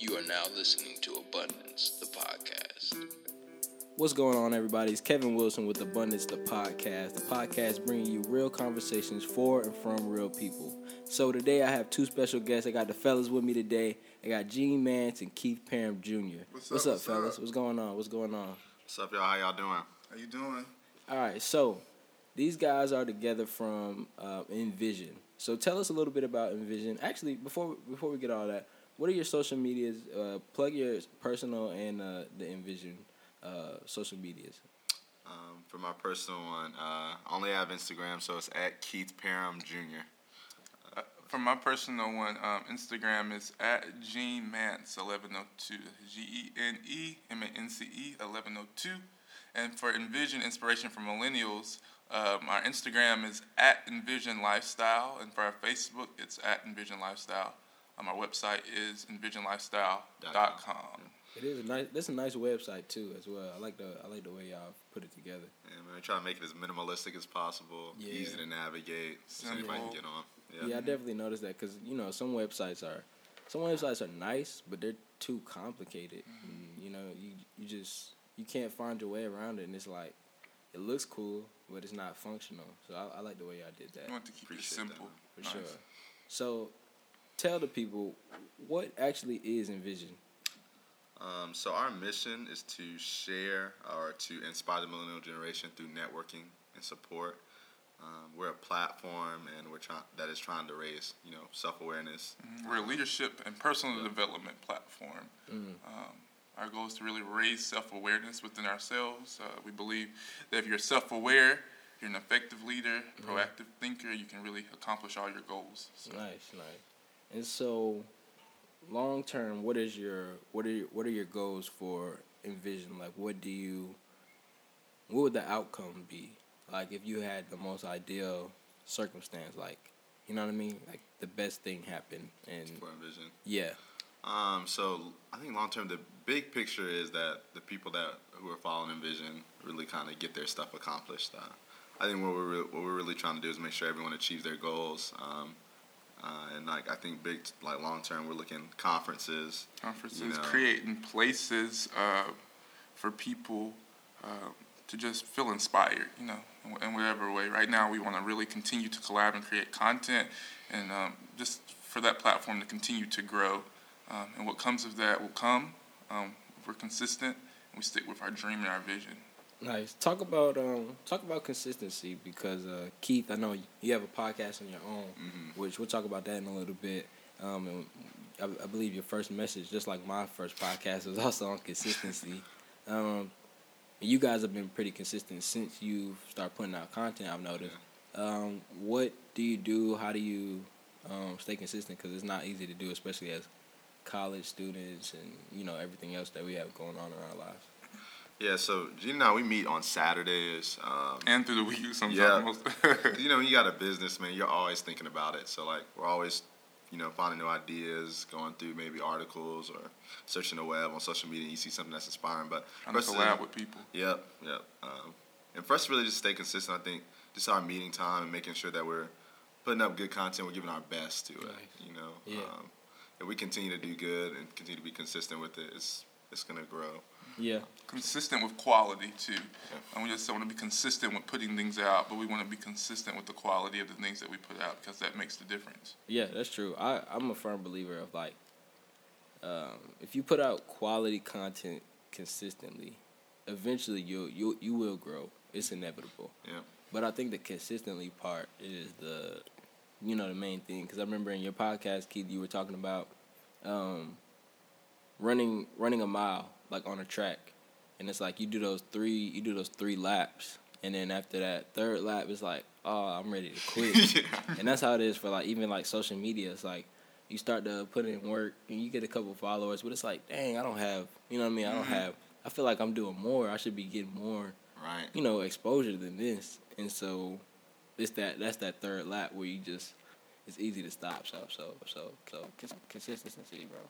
You are now listening to Abundance, the podcast. What's going on, everybody? It's Kevin Wilson with Abundance, the podcast. The podcast bringing you real conversations for and from real people. So today I have two special guests. I got the fellas with me today. I got Gene Mance and Keith Parham Jr. What's What's up, up, what's fellas? up? What's going on? What's going on? What's up, y'all? How y'all doing? How you doing? All right, so these guys are together from uh, Envision. So tell us a little bit about Envision. Actually, before before we get all that, what are your social medias? Uh, plug your personal and uh, the Envision uh, social medias. Um, for my personal one, uh, I only have Instagram, so it's at Keith Parham Jr. For my personal one, um, Instagram is at Gene Mance eleven oh two. G E N E M A N C E eleven oh two. And for Envision Inspiration for Millennials, um, our Instagram is at Envision Lifestyle, and for our Facebook, it's at Envision Lifestyle. Um, our website is envisionlifestyle.com. It is a nice. That's a nice website too, as well. I like the I like the way y'all put it together. And we try to make it as minimalistic as possible, Yeah. easy to navigate, so anybody can get on. Yeah, Yeah. I definitely noticed that because you know some websites are, some websites are nice, but they're too complicated. And, you know, you you just you can't find your way around it, and it's like it looks cool, but it's not functional. So I, I like the way y'all did that I want to keep it Appreciate simple. for Nice. sure. So, tell the people what actually is Envision. Um, so our mission is to share or to inspire the millennial generation through networking and support. Um, we're a platform, and we're trying that is trying to raise, you know, self awareness. We're a leadership and personal development platform. Mm. Um, our goal is to really raise self awareness within ourselves. Uh, we believe that if you're self aware, you're an effective leader, proactive thinker, you can really accomplish all your goals. So, Nice, nice. And so, long term, what is your what are your, what are your goals for Envision? Like, what do you, what would the outcome be? Like, if you had the most ideal circumstance, like, you know what I mean? Like, the best thing happened, and For Envision. yeah, Um, so I think long term, the big picture is that the people that who are following Envision really kind of get their stuff accomplished. Uh, I think what we're re- what we're really trying to do is make sure everyone achieves their goals. Um, uh, and like I think big like long term, we're looking conferences. conferences, You know. creating places uh, for people uh, to just feel inspired, you know, in, in whatever way. Right now, we want to really continue to collab and create content, and um, just for that platform to continue to grow. Um, and what comes of that will come um, if we're consistent and we stick with our dream and our vision. Nice. Talk about um talk about consistency because uh, Keith, I know you have a podcast on your own, Mm-hmm. which we'll talk about that in a little bit. Um, and I, I believe your first message, just like my first podcast, was also on consistency. um, you guys have been pretty consistent since you start putting out content. I've noticed. Um, what do you do? How do you um, stay consistent? Because it's not easy to do, especially as college students and you know everything else that we have going on in our lives. Yeah, so Gene and I we meet on Saturdays. Um, And through the week, sometimes. Yeah. you know, you got a business, man, you're always thinking about it. So like, we're always, you know, finding new ideas, going through maybe articles or searching the web on social media. And you see something that's inspiring, but Trying to for us collab with people. Yep, yep. Um, and first us to really just stay consistent, I think just our meeting time and making sure that we're putting up good content, we're giving our best to it. Nice. You know, Yeah. um, if we continue to do good and continue to be consistent with it, it's it's gonna grow. Yeah, consistent with quality too. And we just want to be consistent with putting things out, but we want to be consistent with the quality of the things that we put out because that makes the difference. Yeah, that's true. I, I'm a firm believer of like, um, if you put out quality content consistently, eventually you you you will grow. It's inevitable. Yeah. But I think the consistently part is the, you know, the main thing. Because I remember in your podcast, Keith, you were talking about um, running running a mile like on a track, and it's like you do those three you do those three laps, and then after that third lap, it's like, oh, I'm ready to quit. and that's how it is for like even like social media. It's like you start to put in work and you get a couple followers, but it's like, dang, I don't have, you know what I mean? I don't mm-hmm. have. I feel like I'm doing more. I should be getting more Right. you know, exposure than this. And so it's that that's that third lap where you just it's easy to stop. So so so so cons- consistency, bro.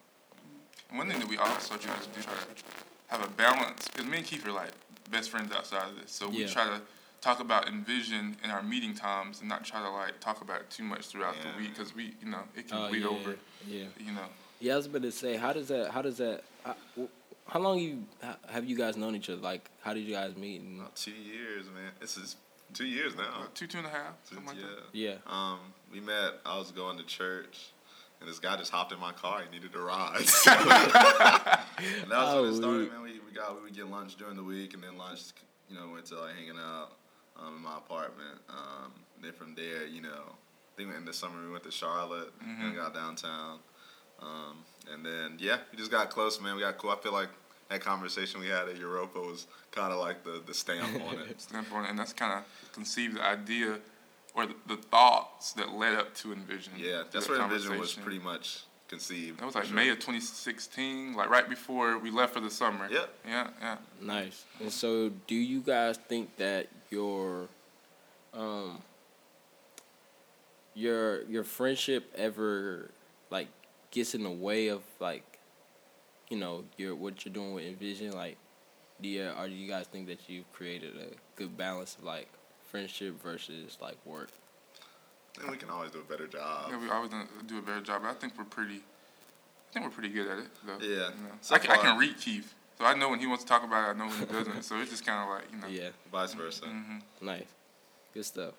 And one thing that we also try to do try to have a balance because me and Keith are like best friends outside of this, so we Yeah. try to talk about envision in our meeting times and not try to like talk about it too much throughout Yeah. the week because we you know it can Oh, bleed yeah, over. Yeah. You know, Yeah, I was about to say, how does that? How does that? How, how long you how, have you guys known each other? Like, how did you guys meet? And, About two years, man. This is two years now. About two, two and a half, something like yeah. that. yeah. Um, we met. I was going to church, and this guy just hopped in my car. He needed a ride. and that was when it Oh, started, man. We, we got we would get lunch during the week, and then lunch, you know, went to like hanging out um, in my apartment. Um, then from there, you know, I think in the summer we went to Charlotte and got downtown. Um, and then yeah, we just got close, man. We got cool. I feel like that conversation we had at Europa was kind of like the the stamp on it. standpoint, and that's kind of conceived the idea or the, the thoughts that led up to Envision. Yeah, that's through where Envision was pretty much conceived. That was like sure. May of 2016, like right before we left for the summer. Yep. Yeah, yeah. Nice. And so, do you guys think that your um your your friendship ever like gets in the way of like you know your what you're doing with Envision? Like, do you or do you guys think that you've created a good balance of like friendship versus like work? And we can always do a better job. Yeah, we always gonna do a better job. But I think we're pretty. I think we're pretty good at it. Though, Yeah. You know. So I, can, I can read Keith, so I know when he wants to talk about it. I know when he doesn't. so it's just kind of like you know. Yeah. Vice versa. hmm Nice. Good stuff.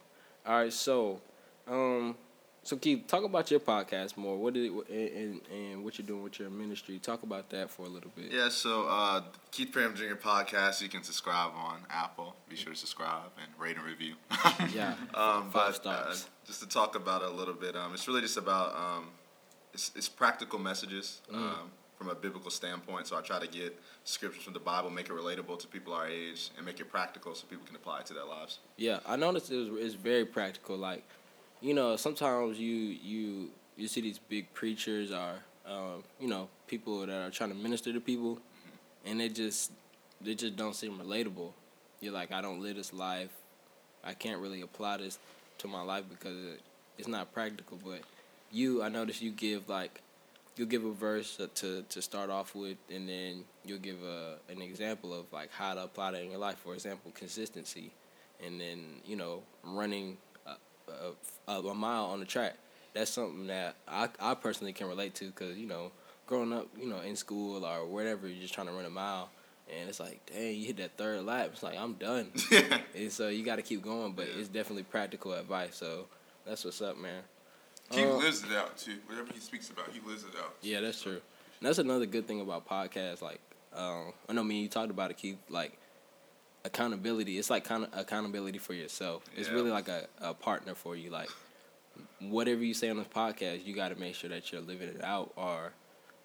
All right, so um so Keith, talk about your podcast more. What did it, and, and what you're doing with your ministry. Talk about that for a little bit. Yeah, so uh, Keith Parham Jr. podcast, you can subscribe on Apple. Be sure to subscribe and rate and review. Yeah. um, Five but, stars. Uh, just to talk about it a little bit, um, it's really just about um, it's, it's practical messages Mm. um, from a biblical standpoint. So I try to get scriptures from the Bible, make it relatable to people our age, and make it practical so people can apply it to their lives. Yeah, I noticed it was, it's very practical. Like, you know, sometimes you you you see these big preachers or um, you know people that are trying to minister to people, and they just they just don't seem relatable. You're like, I don't live this life. I can't really apply this to my life because it, it's not practical. But you, I notice you give like you'll give a verse to to start off with, and then you'll give a an example of like how to apply that in your life. For example, consistency, and then you know running a, a, a mile on the track. That's something that I I personally can relate to because you know growing up, you know in school or wherever, you're just trying to run a mile. And it's like, dang, you hit that third lap. It's like I'm done, and so you got to keep going. But Yeah. it's definitely practical advice. So that's what's up, man. He Uh, lives it out too. Whatever he speaks about, he lives it out. Yeah, that's true. And that's another good thing about podcasts. Like, um, I know me and you talked about it, Keith. Like, accountability. It's like kind of accountability for yourself. It's Yeah. really like a, a partner for you. Like, whatever you say on this podcast, you got to make sure that you're living it out, or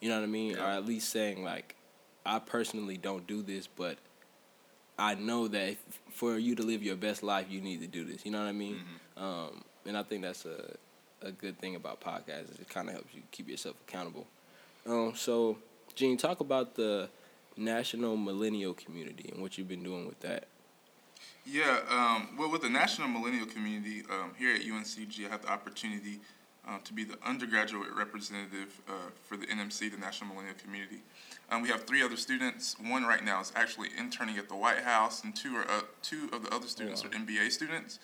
you know what I mean, or at least saying like, I personally don't do this, but I know that if, for you to live your best life, you need to do this. You know what I mean? Um, and I think that's a a good thing about podcasts. Is it kind of helps you keep yourself accountable. Um, so, Gene, talk about the national millennial community and what you've been doing with that. Yeah, um, well, with the National Millennial Community um, here at UNCG, I have the opportunity um, to be the undergraduate representative uh, for the NMC, the National Millennial Community. Um, we have three other students. One right now is actually interning at the White House, and two are uh, two of the other students Wow. are MBA students.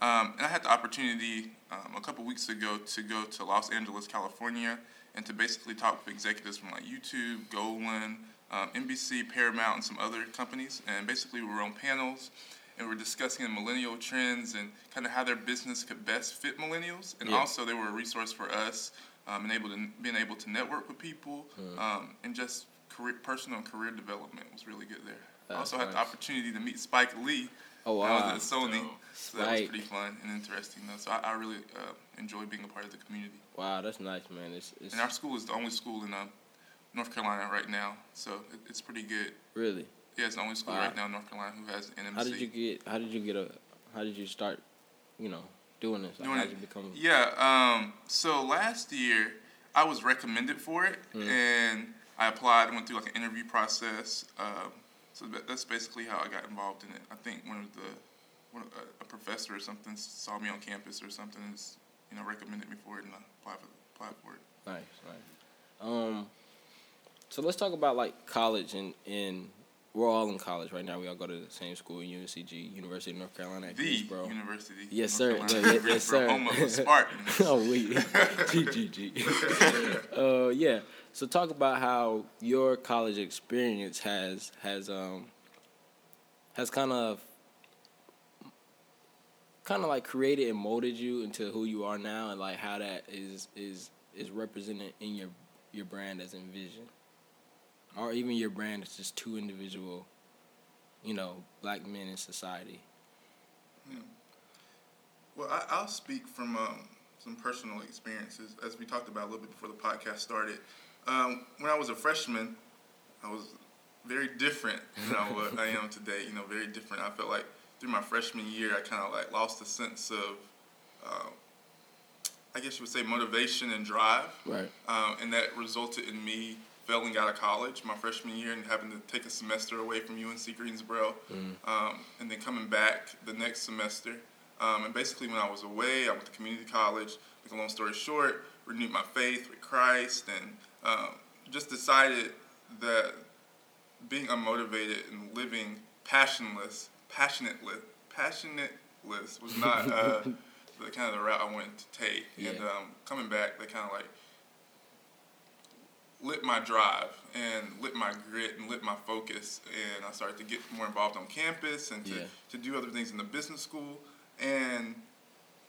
Um, and I had the opportunity um, a couple weeks ago to go to Los Angeles, California, and to basically talk with executives from like YouTube, Goldman, um, NBC, Paramount, and some other companies. And basically, we were on panels and we were discussing the millennial trends and kind of how their business could best fit millennials. And Yeah. also, they were a resource for us um, and able to being able to network with people Hmm. um, and just career, personal and career development was really good there. I That's also had the opportunity to meet Spike Lee. Oh when I wow! was at Sony. Dope. So that was pretty fun and interesting though. So I, I really uh, enjoy being a part of the community. Wow, that's nice, man. It's, it's And our school is the only school in uh, North Carolina right now, so it, it's pretty good. really. Yeah, it's the only school Wow. right now in North Carolina who has an NMC. How did you get? How did you get a? How did you start? You know, doing this. Like, Doing it. did you become? Yeah. Um, so last year, I was recommended for it, Mm. and I applied. and went through like an interview process. Um, so that's basically how I got involved in it. I think one of the one of, a, a professor or something saw me on campus or something, and you know recommended me for it, and I applied for applied for it. Nice, nice. Um, so let's talk about like college and and we're all in college right now. We all go to the same school, UNCG, University of North Carolina at The Greensboro. University. Yes, North sir. Carolina, Yeah, yes, Greensboro, sir. Home of the Spartans. oh, we GGG. uh, yeah. So talk about how your college experience has has um has kind of kind of like created and molded you into who you are now, and like how that is is is represented in your your brand as Envision, or even your brand as just two individual, you know, black men in society. Well, I, I'll speak from um, some personal experiences, as we talked about a little bit before the podcast started. Um, when I was a freshman, I was very different than what I am today. You know, very different. I felt like through my freshman year, I kind of like lost a sense of, uh, I guess you would say, motivation and drive. Right. Um, and that resulted in me failing out of college my freshman year and having to take a semester away from UNC Greensboro, um, and then coming back the next semester. Um, and basically, when I was away, I went to community college. Make a long story short, renewed my faith with Christ, and um, just decided that being unmotivated and living passionless, passionateless, passionateless was not uh, the kind of the route I wanted to take. And Yeah. um, coming back, they kind of like lit my drive and lit my grit and lit my focus. And I started to get more involved on campus and to, Yeah. to do other things in the business school. And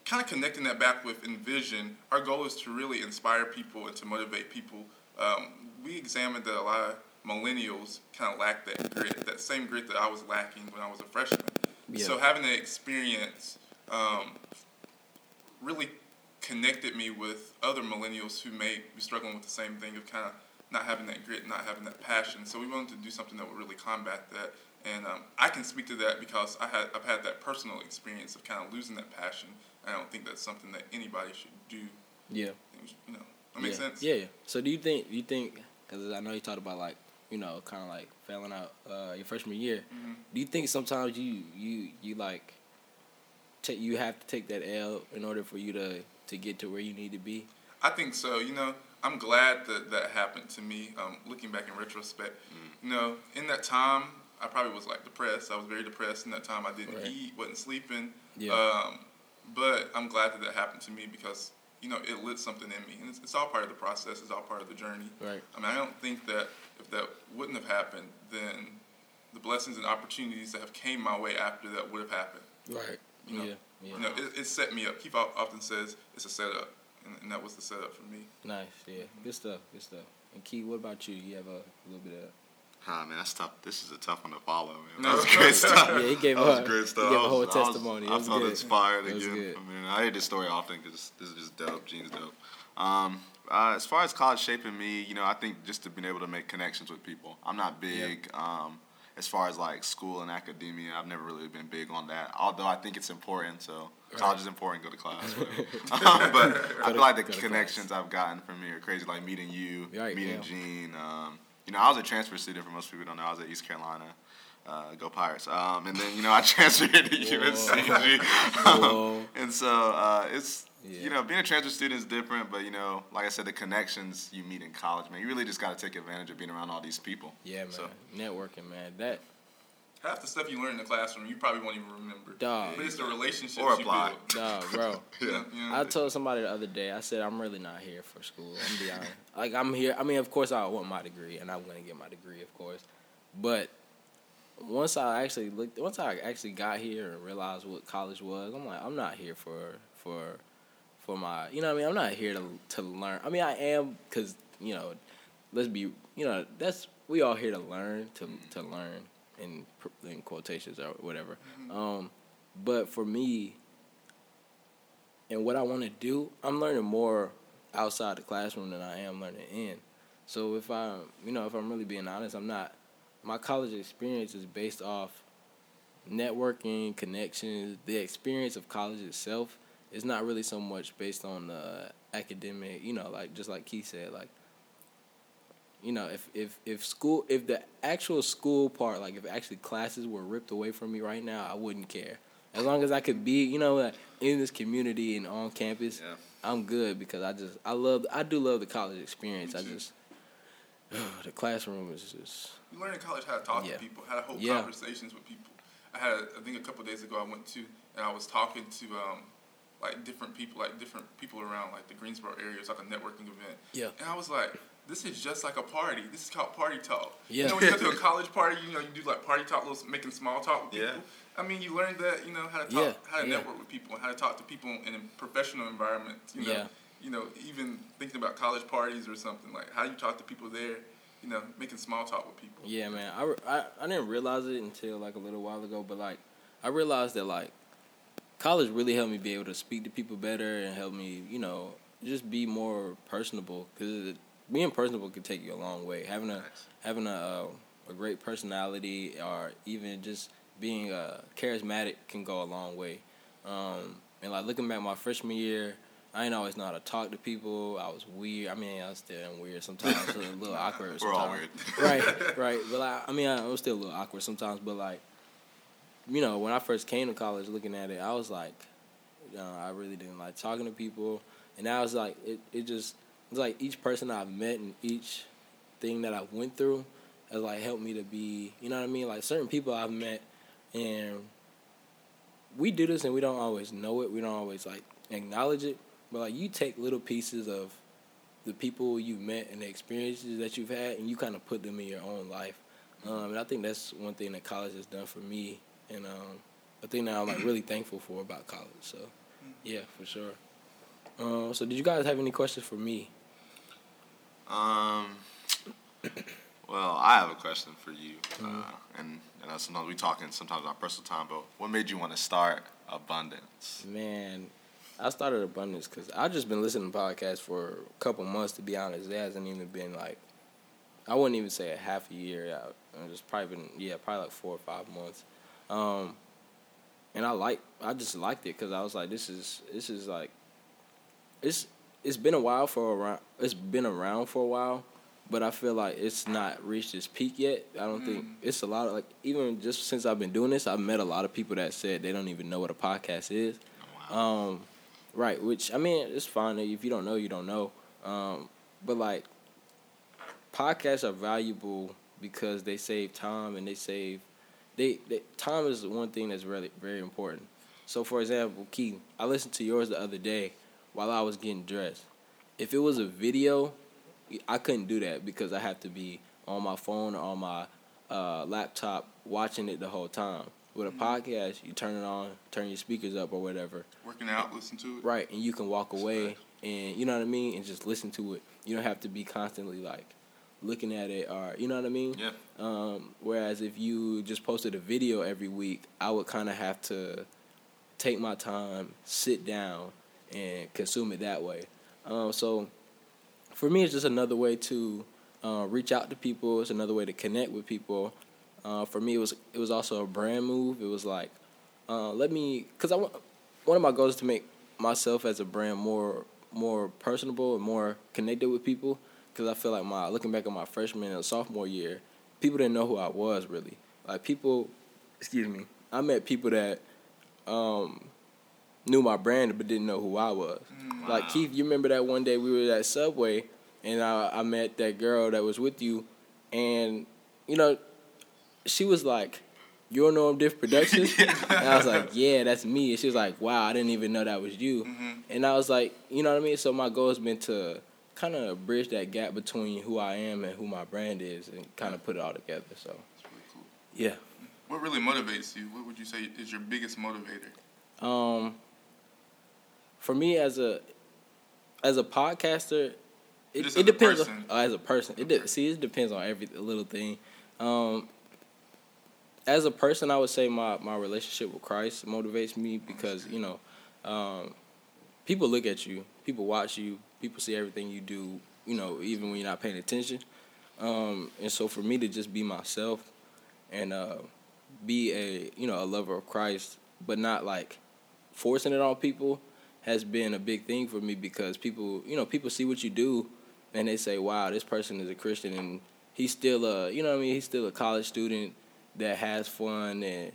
kind of connecting that back with Envision, our goal is to really inspire people and to motivate people. Um, we examined that a lot of millennials kind of lack that grit, that same grit that I was lacking when I was a freshman. Yeah. So having that experience um, really connected me with other millennials who may be struggling with the same thing of kind of not having that grit, not having that passion. So we wanted to do something that would really combat that. And um, I can speak to that because I had I've had that personal experience of kind of losing that passion. I don't think that's something that anybody should do. Yeah. You know, that makes yeah. sense. Yeah, yeah. So do you think do you think because I know you talked about like you know kind of like failing out uh, your freshman year. Mhm. Do you think sometimes you you you like take you have to take that L in order for you to to get to where you need to be? I think so. You know, I'm glad that that happened to me. Um, looking back in retrospect, you know, in that time, I probably was like depressed. I was very depressed in that time. I didn't Right. eat, wasn't sleeping. Yeah. Um, but I'm glad that that happened to me because you know it lit something in me, and it's, it's all part of the process. It's all part of the journey. Right. I mean, I don't think that if that wouldn't have happened, then the blessings and opportunities that have came my way after that would have happened. Right. You know, yeah. Yeah. You know, it, it set me up. Keith often says it's a setup, and, and that was the setup for me. Nice. Yeah. Good stuff. Good stuff. And Key, what about you? You have a little bit of. Ah man, that's tough. This is a tough one to follow, man. No. That was great stuff. Yeah, he gave that was her- great he gave I a whole was- I was- testimony. I was felt good. inspired again. good. I mean, I hear this story often because this is just dope. Gene's dope. Um, uh, as far as college shaping me, you know, I think just to being able to make connections with people. I'm not big. Um, as far as like school and academia, I've never really been big on that. Although I think it's important, so college is important. Go to class, um, but I feel like the connections I've gotten from here are crazy. Like meeting you, Right, meeting yeah. Gene. Um, you know, I was a transfer student. For most people don't know, I was at East Carolina. Uh, go Pirates! Um, and then you know I transferred to UNCG, Whoa. and so uh, it's Yeah. you know being a transfer student is different. But you know, like I said, the connections you meet in college, man, you really just got to take advantage of being around all these people. Yeah, man. So- Networking, man. That Half the stuff you learn in the classroom, you probably won't even remember. Dog. But it's the relationships Or you apply. build. dog, bro. You know, you know, I told somebody the other day. I said I'm really not here for school. I'm be honest. Like I'm here. I mean, of course, I want my degree, and I'm gonna get my degree, of course. But once I actually looked, once I actually got here and realized what college was, I'm like, I'm not here for for for my. You know, what I mean, I'm not here to to learn. I mean, I am because you know, let's be. You know, that's we all here to learn to to learn in in quotations or whatever. Um, but for me, and what I want to do, I'm learning more outside the classroom than I am learning in. So if I, you know, if I'm really being honest, I'm not. My college experience is based off networking, connections. The experience of college itself is not really so much based on the academic. You know, like just like Keith said, like. You know, if, if, if school, if the actual school part, like if actually classes were ripped away from me right now, I wouldn't care. As long as I could be, you know, like, in this community and on campus, Yeah. I'm good because I just I love I do love the college experience. I just the classroom is just You learn in college how to talk Yeah. to people, how to hold Yeah. conversations with people. I had, I think, a couple days ago, I went to and I was talking to um, like different people, like different people around like the Greensboro area. It's like a networking event. Yeah. And I was like, this is just like a party. This is called party talk. Yeah. You know, when you go to a college party, you know, you do like party talk, little making small talk with people. Yeah. I mean, you learn that, you know, how to talk, Yeah, how to yeah. network with people, and how to talk to people in a professional environment. You know, Yeah. You know, even thinking about college parties or something like how you talk to people there. You know, making small talk with people. Yeah, man. I, I, I didn't realize it until like a little while ago, but like I realized that like college really helped me be able to speak to people better and help me, you know, just be more personable. Because being personable can take you a long way. Having a Nice. having a uh, a great personality or even just being uh, charismatic can go a long way. Um, and like looking back my freshman year, I didn't always know how to talk to people. I was weird. I mean, I was still weird sometimes, a little awkward. We're all weird. right, right. But like, I mean, I was still a little awkward sometimes. But like, you know, when I first came to college, looking at it, I was like, you know, I really didn't like talking to people, and now it's like it, it just it's like each person I've met and each thing that I went through has like helped me to be, you know what I mean? Like certain people I've met, and we do this and we don't always know it. We don't always like acknowledge it. But like you take little pieces of the people you've met and the experiences that you've had, and you kind of put them in your own life. Um, and I think that's one thing that college has done for me, and um, a thing that I'm like really thankful for about college. So, yeah, for sure. Um, so, did you guys have any questions for me? Um. Well, I have a question for you, uh, and you know sometimes we talking sometimes about personal time, but what made you want to start Abundance? Man, I started Abundance because I've just been listening to podcasts for a couple months. To be honest, it hasn't even been like I wouldn't even say a half a year out. It's probably been yeah, probably like four or five months. Um, and I like I just liked it because I was like, this is this is like it's it's been a while for around it's been around for a while, but I feel like it's not reached its peak yet. I don't think it's a lot of like even just since I've been doing this, I've met a lot of people that said they don't even know what a podcast is. Um, right, which I mean, it's fine if you don't know, you don't know. Um, but like, podcasts are valuable because they save time and they save. They, they time is one thing that's really very important. So, for example, Keith, I listened to yours the other day while I was getting dressed. If it was a video, I couldn't do that because I have to be on my phone or on my uh, laptop watching it the whole time. With a podcast, you turn it on, turn your speakers up or whatever, Working out, listen to it. right? And you can walk away and you know what I mean, and just listen to it. You don't have to be constantly like looking at it or you know what I mean. Yeah. Um, whereas if you just posted a video every week, I would kind of have to take my time, sit down, and consume it that way. Um, so for me, it's just another way to uh, reach out to people. It's another way to connect with people. Uh, for me, it was it was also a brand move. It was like, uh, let me, cause I want one of my goals is to make myself as a brand more more personable and more connected with people. Cause I feel like my looking back at my freshman and sophomore year, people didn't know who I was really. Like people, excuse me, I met people that um, knew my brand but didn't know who I was. Like Keith, you remember that one day we were at Subway and I, I met that girl that was with you, and you know, she was like, "You don't know I'm Diff Productions," and I was like, "Yeah, that's me." And she was like, "Wow, I didn't even know that was you." And I was like, "You know what I mean?" So my goal has been to kind of bridge that gap between who I am and who my brand is, and kind of put it all together. So really cool. yeah. What really motivates you? What would you say is your biggest motivator? Um, for me as a as a podcaster, it, it depends. On, uh, as a person, it de- see it depends on every little thing. Um, as a person, I would say my my relationship with Christ motivates me because you know, um, people look at you, people watch you, people see everything you do. You know, even when you're not paying attention. Um, and so for me to just be myself and uh, be a you know a lover of Christ, but not like forcing it on people has been a big thing for me because people you know people see what you do and they say wow this person is a Christian and he's still a you know I mean he's still a college student that has fun and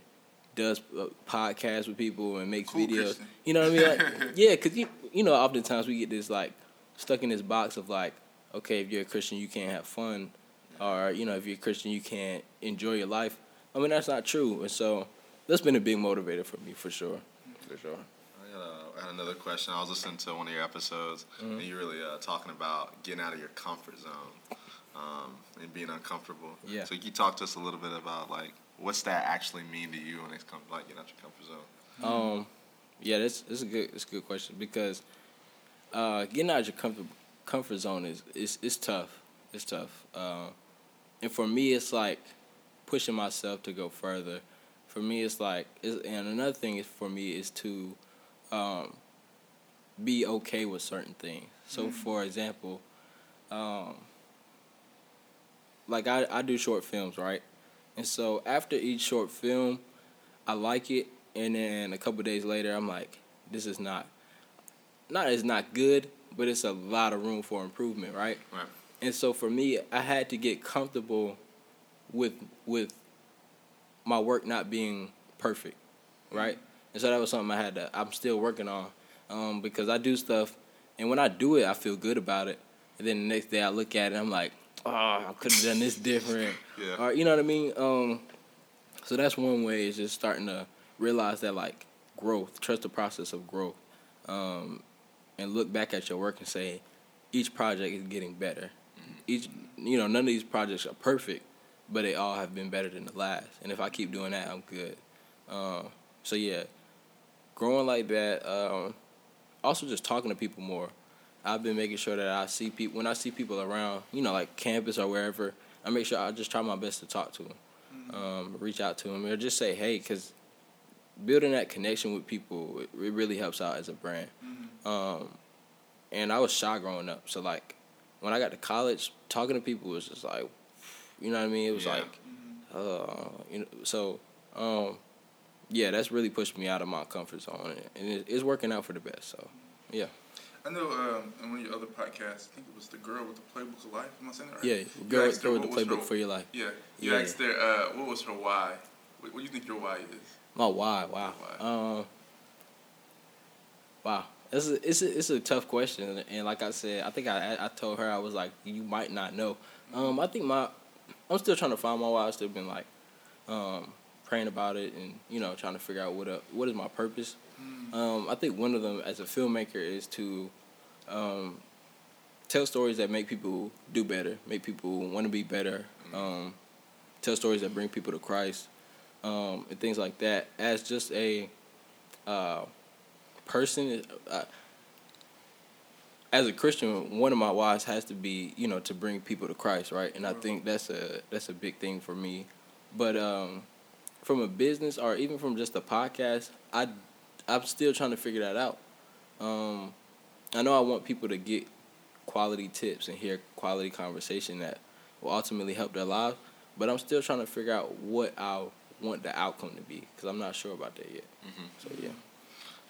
does uh, podcasts with people and makes Cool videos Christian. you know what I mean like, yeah because you you know oftentimes we get this like stuck in this box of like okay if you're a Christian you can't have fun or you know if you're a Christian you can't enjoy your life. I mean that's not true, and so that's been a big motivator for me for sure, for sure. I, got a, I had another question. I was listening to one of your episodes, Mm-hmm. and you're really uh, talking about getting out of your comfort zone um, and being uncomfortable. Yeah. So can you talk to us a little bit about like what's that actually mean to you when it comes like getting out of your comfort zone? Um, yeah, that's that's a good that's a good question because uh, getting out of your comfort comfort zone is is it's tough. It's tough. Uh, and for me, it's like pushing myself to go further. For me, it's like, it's, and another thing is for me is to um, be okay with certain things. So, for example, um, like I, I do short films, right? And so after each short film, I like it, and then a couple days later, I'm like, this is not, not it's not good, but it's a lot of room for improvement, right? Right. And so for me, I had to get comfortable with with my work not being perfect, right? And so that was something I had to. I'm still working on um, because I do stuff, and when I do it, I feel good about it. And then the next day, I look at it, I'm like, oh, I could have done this different. Yeah. Or you know what I mean? Um, so that's one way is just starting to realize that like growth, trust the process of growth, um, and look back at your work and say, each project is getting better. Each you know none of these projects are perfect, but they all have been better than the last. And if I keep doing that, I'm good. Um, so yeah, growing like that. Um, also, just talking to people more. I've been making sure that I see people when I see people around, you know, like campus or wherever. I make sure I just try my best to talk to them, um, reach out to them, or just say hey, because building that connection with people it, it really helps out as a brand. Um, and I was shy growing up, so like when I got to college, talking to people was just like, you know what I mean? It was Yeah. like, uh, you know, so um, yeah, that's really pushed me out of my comfort zone, and it's working out for the best. So yeah, I know um, in one of your other podcasts, I think it was the girl with the playbook of life. Am I saying that right? yeah, go asked her with the playbook her- for your life. Yeah, you Yeah. asked her uh, what was her why. What, what do you think your why is? My why? Wow. Why? Um. Wow. It's a, it's a, it's a tough question, and like I said, I think I I told her I was like, you might not know. Um, I think my I'm still trying to find my why. I've still been like, um, praying about it, and you know, trying to figure out what up what is my purpose. Um, I think one of them as a filmmaker is to, um, tell stories that make people do better, make people want to be better. Um, tell stories that bring people to Christ um, and things like that. As just a uh, person, uh, as a Christian, one of my whys has to be, you know, to bring people to Christ, right? And I think that's a that's a big thing for me. But um, from a business or even from just a podcast, I I'm still trying to figure that out. Um, I know I want people to get quality tips and hear quality conversation that will ultimately help their lives. But I'm still trying to figure out what I want the outcome to be because I'm not sure about that yet. So yeah,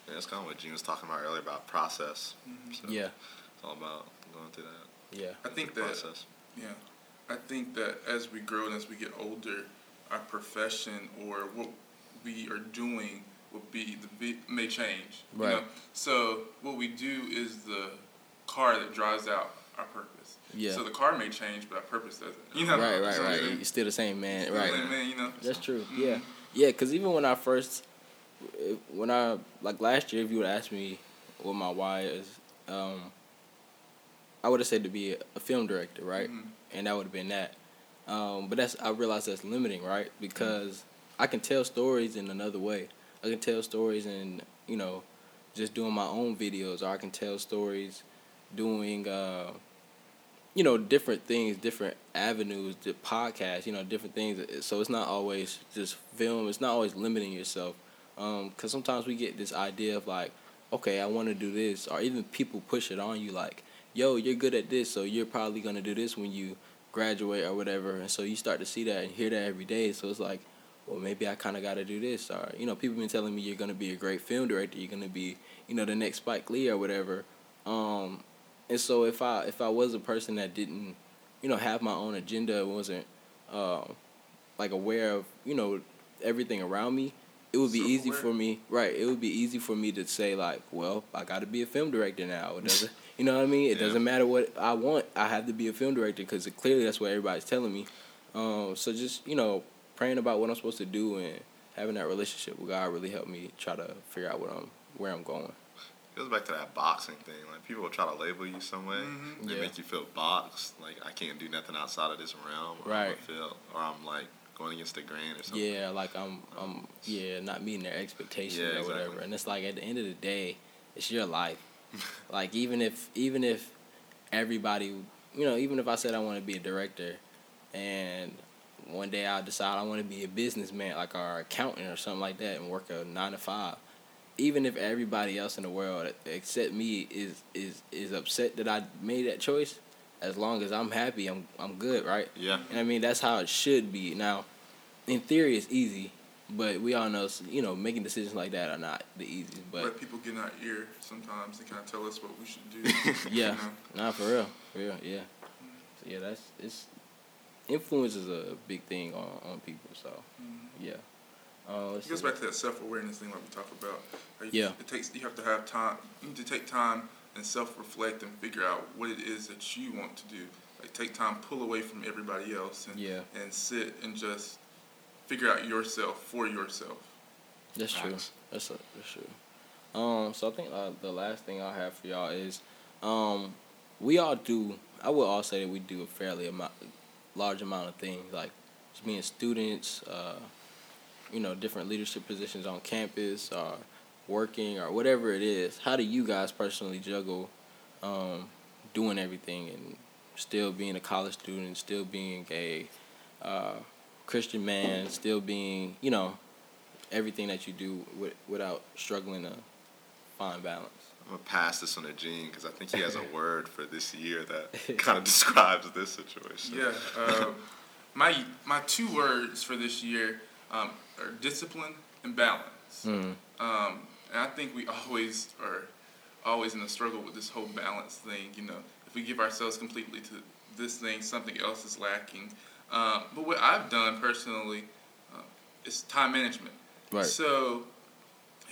Yeah, that's kind of what Gene was talking about earlier about process. So yeah, It's all about going through that yeah, I think that process. Yeah, I think that as we grow and as we get older, our profession or what we are doing will be the may change. You Right. know? So what we do is the car that drives out our purpose. Yeah. So the car may change, but our purpose doesn't. You know. right, right, So right. You're still the same man, it's right? like, man, you know. That's true. Mhm. Yeah, yeah. Because even when I first, when I like last year, if you would ask me what my why is, um, I would have said to be a, film director, right? Mhm. And that would have been that. Um, but that's I realized that's limiting, right? Because I can tell stories in another way. I can tell stories and you know, just doing my own videos, or I can tell stories doing. Uh, you know, different things, different avenues, the podcast, you know, different things. So it's not always just film. It's not always limiting yourself. Because sometimes we get this idea of like, okay, I want to do this, or even people push it on you like, yo, you're good at this, so you're probably gonna do this when you graduate or whatever. And so you start to see that and hear that every day. So it's like, well, maybe I kind of got to do this, or you know, people been telling me you're gonna be a great film director, you're gonna be, you know, the next Spike Lee or whatever. Um, and so if I if I was a person that didn't, you know, have my own agenda, wasn't uh, like aware of you know everything around me, it would be easy for me, right? It would be easy for me to say like, well, I got to be a film director now. It doesn't, You know what I mean? It Yeah. doesn't matter what I want. I have to be a film director because clearly that's what everybody's telling me. Um, so just you know, praying about what I'm supposed to do and having that relationship with God really helped me try to figure out what I'm where I'm going. It goes back to that boxing thing. Like people will try to label you some way. Mhm. They Yeah. make you feel boxed. Like I can't do nothing outside of this realm. Or Right. I'm feel, or I'm like going against the grain or something. Yeah, like I'm, I'm, yeah, not meeting their expectations Yeah, or whatever. exactly. And it's like at the end of the day, it's your life. like even if, even if everybody, you know, even if I said I want to be a director, and one day I'll decide I want to be a businessman, like our accountant or something like that, and work a nine to five. Even if everybody else in the world except me is is is upset that I made that choice, as long as I'm happy, I'm I'm good, right? Yeah. And I mean, that's how it should be. Now, in theory, it's easy, but we all know, you know, making decisions like that are not the easiest. But Let people get in our ear sometimes and kind of tell us what we should do. yeah, You know? nah, for real, for real, yeah. So, yeah, that's it's influence is a big thing on on people. So Mhm. yeah. Uh, let's It goes see. back to that self awareness thing like we talk about. Like, Yeah. It takes you have to have time. You need to take time and self reflect and figure out what it is that you want to do. Like take time, pull away from everybody else, and Yeah. and sit and just figure out yourself for yourself. That's true. Facts. That's a, that's true. Um, so I think uh, the last thing I have for y'all is, um, we all do. I will all say that we do a fairly amount, large amount of things like being students, uh, you know, different leadership positions on campus, or working, or whatever it is. How do you guys personally juggle, um, doing everything and still being a college student, still being a uh, Christian man, still being, you know, everything that you do with, without struggling to find balance. I'm gonna pass this on to Gene because I think he has a word for this year that kind of describes this situation. Yeah. Um, my my two words for this year um, are discipline and balance. Mm. Um, and I think we always are always in a struggle with this whole balance thing. You know, if we give ourselves completely to this thing, something else is lacking. Um, but what I've done personally uh, is time management. Right. So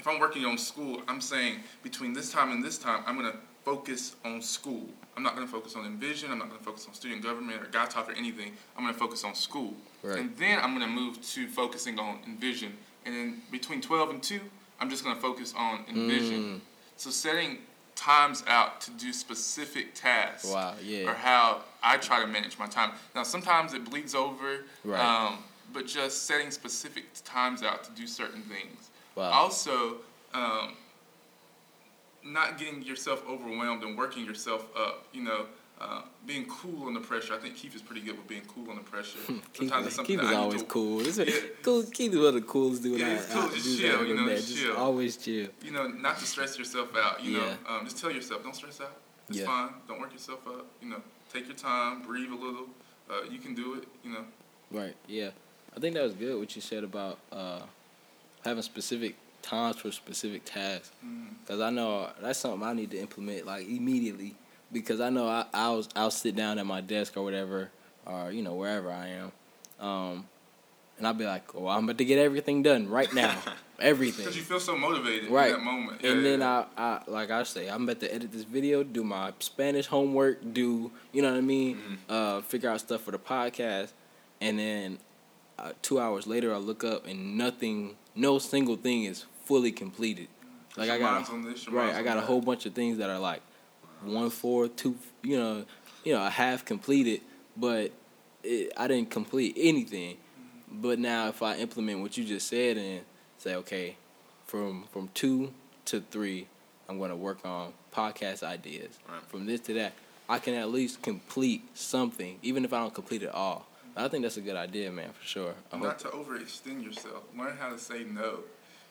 if I'm working on school, I'm saying between this time and this time, I'm going to focus on school. I'm not going to focus on Envision. I'm not going to focus on student government or God Talk or anything. I'm going to focus on school. Right. And then I'm going to move to focusing on Envision. And then between 12 and 2, I'm just going to focus on Envision. Mm. So setting times out to do specific tasks Wow, yeah. or how I try to manage my time. Now, sometimes it bleeds over, Right. um, but just setting specific times out to do certain things. Wow. Also, um, not getting yourself overwhelmed and working yourself up. You know, uh, being cool under pressure. I think Keith is pretty good with being cool under pressure. Keith, Sometimes it's is- something Keith is I always cool. Yeah. cool. Keith is one of the coolest dudes Yeah, I, it's cool. I, Just chill, you know, just Just chill. always chill. You know, not to stress yourself out. You Yeah. know, um, just tell yourself, don't stress out. It's Yeah. fine. Don't work yourself up. You know, take your time, breathe a little. Uh, you can do it. You know. Right. Yeah. I think that was good what you said about uh, having specific times for specific tasks. Mm. Cause I know that's something I need to implement like immediately. Because I know I I'll I'll sit down at my desk or whatever, or you know wherever I am, um, and I'll be like, "Oh, I'm about to get everything done right now, everything." Because you feel so motivated Right. in that moment. Yeah, and yeah, then yeah. I, I like I say, I'm about to edit this video, do my Spanish homework, do you know what I mean? Mm-hmm. Uh, figure out stuff for the podcast, and then uh, two hours later, I look up and nothing, no single thing is fully completed. Like I got a, on this, your right, I got a whole bunch of things that are like one fourth, two, you know, you know, a half completed, but it, I didn't complete anything. But now, if I implement what you just said and say, okay, from from two to three, I'm going to work on podcast ideas. Right. From this to that, I can at least complete something, even if I don't complete it all. I think that's a good idea, man, for sure. I not hope, to overextend yourself. Learn how to say no.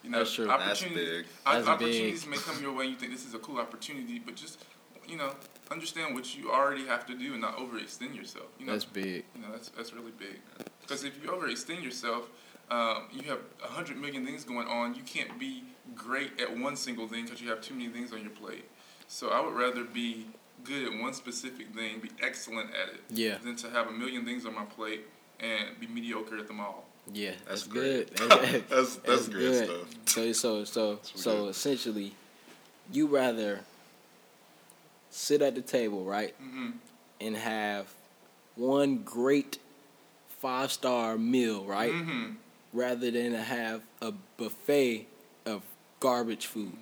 You know, That's true. That's opportunities, big. o- That's opportunities big. may come your way. and You think this is a cool opportunity, but just you know, understand what you already have to do and not overextend yourself. You know, that's big. you know that's that's really big. Because if you overextend yourself, um, you have a hundred million things going on. You can't be great at one single thing because you have too many things on your plate. So I would rather be good at one specific thing, be excellent at it, Yeah. than to have a million things on my plate and be mediocre at them all. Yeah, That's that's, good. That's- that's great stuff. So so so so good. essentially, you rather sit at the table, right, Mhm. and have one great five star meal, right, Mhm. rather than to have a buffet of garbage food.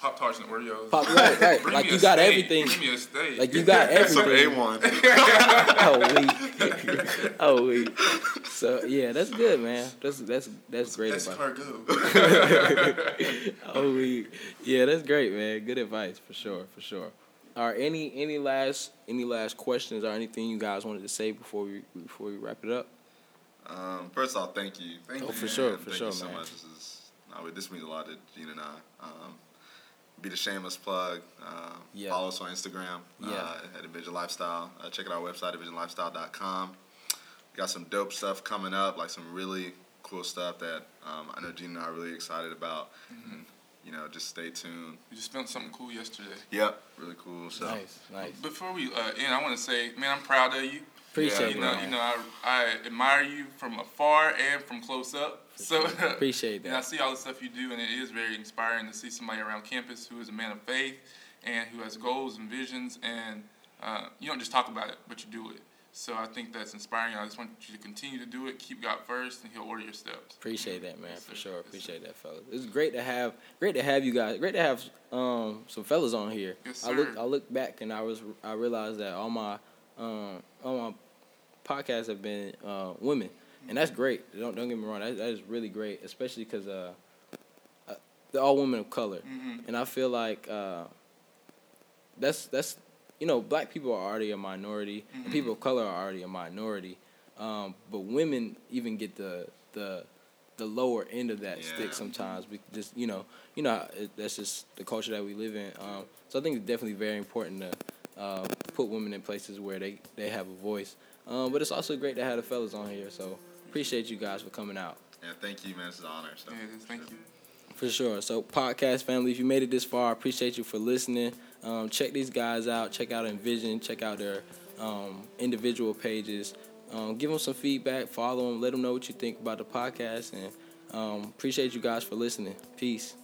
Pop tarts and Oreos. Pop, right, right. Bring like me you a got steak. everything. Bring me a steak. Like you got everything. Some everything. A1. oh we. oh we. So yeah, that's good, man. That's that's that's great advice. Oh we. Yeah, that's great, man. Good advice for sure, for sure. Are any any last any last questions or anything you guys wanted to say before we before we wrap it up? Um, first off, thank you. Thank Oh, you. for man. sure, for thank sure, you so man. much. This is no, this means a lot to Gene and I. Um, be the shameless plug. Um, Yeah. Follow us on Instagram Yeah. uh, at Envision Lifestyle. Uh, check out our website, envisionlifestyle.com. We got some dope stuff coming up, like some really cool stuff that um, I know Gene and I are really excited about. Mm-hmm. And, you know, just stay tuned. We just filmed something cool yesterday. Yep, really cool. So Nice, nice. Before we uh, end, I want to say, man, I'm proud of you. Appreciate you it, know, you know, I, I admire you from afar and from close up. so Appreciate that. And I see all the stuff you do, and it is very inspiring to see somebody around campus who is a man of faith and who has goals and visions, and uh, you don't just talk about it, but you do it. So I think that's inspiring. I just want you to continue to do it. Keep God first, and He'll order your steps. Appreciate that, man, Yes, for sure. Yes, sir. Appreciate that, fellas. It's great to have, great to have you guys. Great to have um, some fellas on here. Yes, I look, sir. I look back and I was, I realized that all my, um, all my podcasts have been uh, women, and that's great. Don't don't get me wrong. That, that is really great, especially because uh, uh, they're all women of color, Mhm. and I feel like uh, that's that's you know black people are already a minority, Mhm. and people of color are already a minority, um, but women even get the the the lower end of that Yeah. stick sometimes. We just you know you know it, that's just the culture that we live in. Um, so I think it's definitely very important to uh, put women in places where they they have a voice. Um, but it's also great to have the fellas on here. So appreciate you guys for coming out. yeah, thank you, man. It's an honor. So. Yeah, just thank you. For sure. So, podcast family, if you made it this far, I appreciate you for listening. Um, check these guys out. Check out Envision. Check out their um, individual pages. Um, give them some feedback. Follow them. Let them know what you think about the podcast. And um, appreciate you guys for listening. Peace.